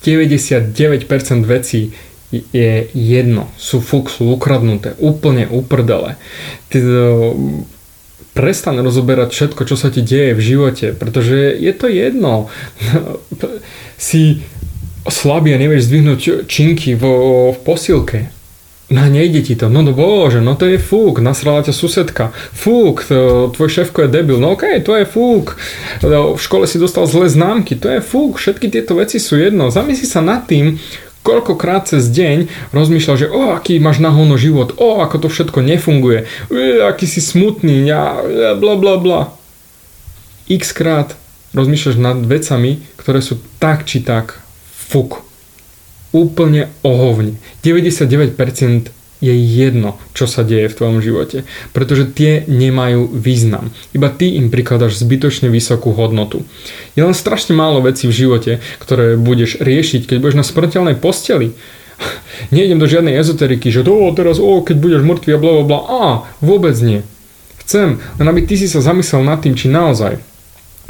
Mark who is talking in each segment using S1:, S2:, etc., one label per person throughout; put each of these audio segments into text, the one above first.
S1: 99% vecí je jedno. Sú fuk, sú ukradnuté. Úplne uprdele. Ty prestan rozoberať všetko, čo sa ti deje v živote, pretože je to jedno. si slabý a nevieš zdvihnúť činky vo, v posilke. No nejde ti to, no, no bože, no to je fúk, nasrala ťa susedka, fúk, tvoj šéfko je debil, no okej, okay, to je fúk, no, v škole si dostal zlé známky, to je fúk, všetky tieto veci sú jedno, zamysli sa nad tým, koľkokrát cez deň rozmýšľal, že o, aký máš nahono život, o, ako to všetko nefunguje, e, aký si smutný, ja, bla bla bla. X krát rozmýšľaš nad vecami, ktoré sú tak či tak fuk úplne ohovne. 99% je jedno, čo sa deje v tvojom živote, pretože tie nemajú význam. Iba ty im prikladaš zbytočne vysokú hodnotu. Je len strašne málo vecí v živote, ktoré budeš riešiť, keď budeš na smrteľnej posteli. Nejdem do žiadnej ezoteriky, že to teraz, o, keď budeš mŕtvy a bla bla bla. Á, vôbec nie. Chcem, len aby ty si sa zamyslel nad tým, či naozaj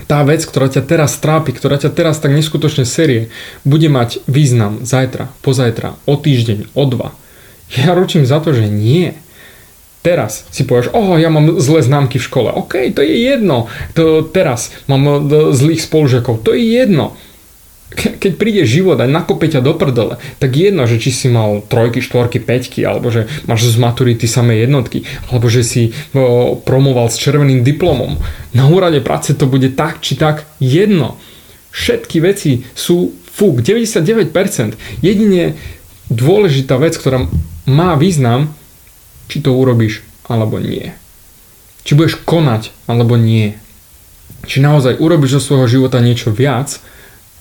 S1: tá vec, ktorá ťa teraz trápi, ktorá ťa teraz tak neskutočne serie, bude mať význam zajtra, pozajtra, o týždeň, o dva. Ja ručím za to, že nie. Teraz si povieš, oh, ja mám zlé známky v škole. OK, to je jedno. To teraz mám e, zlých spolužiakov. To je jedno keď príde život a nakope ťa do prdele, tak jedno, že či si mal trojky, štvorky, peťky, alebo že máš z maturity samé jednotky, alebo že si o, promoval s červeným diplomom. Na úrade práce to bude tak či tak jedno. Všetky veci sú fúk, 99%. Jedine dôležitá vec, ktorá má význam, či to urobíš alebo nie. Či budeš konať alebo nie. Či naozaj urobíš zo svojho života niečo viac,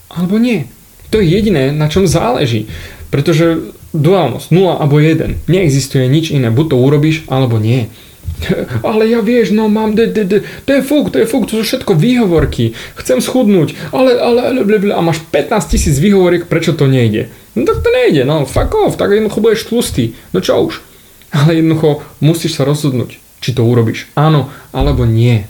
S1: alebo nie. To je jediné, na čom záleží. Pretože duálnosť 0 alebo 1. Neexistuje nič iné. Buď to urobíš, alebo nie. Ale ja vieš, no mám, de, de, de, to je fuk, to je fuk, to sú všetko výhovorky. Chcem schudnúť, ale, ale, ale, ale a máš 15 tisíc výhovoriek, prečo to nejde? No tak to nejde, no fuck off, tak jednoducho budeš tlustý. No čo už? Ale jednoducho musíš sa rozhodnúť, či to urobíš. Áno, alebo nie.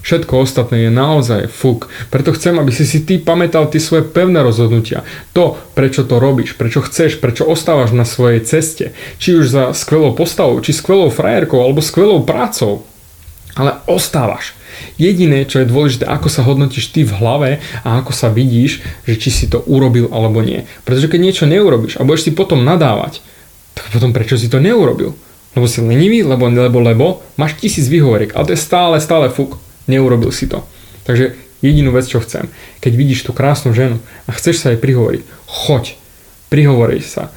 S1: Všetko ostatné je naozaj fuk. Preto chcem, aby si si ty pamätal tie svoje pevné rozhodnutia. To, prečo to robíš, prečo chceš, prečo ostávaš na svojej ceste. Či už za skvelou postavou, či skvelou frajerkou, alebo skvelou prácou. Ale ostávaš. Jediné, čo je dôležité, ako sa hodnotíš ty v hlave a ako sa vidíš, že či si to urobil alebo nie. Pretože keď niečo neurobiš a budeš si potom nadávať, tak potom prečo si to neurobil? Lebo si lenivý, lebo, lebo, lebo, máš tisíc výhovoriek, ale to je stále, stále fuk neurobil si to. Takže jedinú vec, čo chcem, keď vidíš tú krásnu ženu a chceš sa jej prihovoriť, choď, prihovorej sa,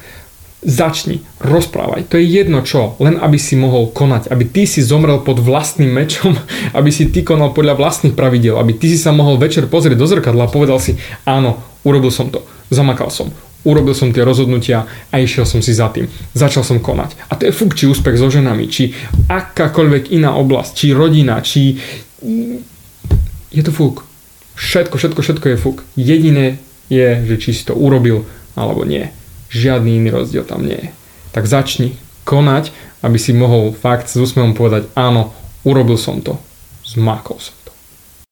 S1: začni, rozprávaj. To je jedno čo, len aby si mohol konať, aby ty si zomrel pod vlastným mečom, aby si ty konal podľa vlastných pravidel, aby ty si sa mohol večer pozrieť do zrkadla a povedal si, áno, urobil som to, zamakal som, urobil som tie rozhodnutia a išiel som si za tým. Začal som konať. A to je či úspech so ženami, či akákoľvek iná oblasť, či rodina, či je to fúk. Všetko, všetko, všetko je fúk. Jediné je, že či si to urobil alebo nie. Žiadny iný rozdiel tam nie je. Tak začni konať, aby si mohol fakt s úsmevom povedať áno, urobil som to. Zmákol som.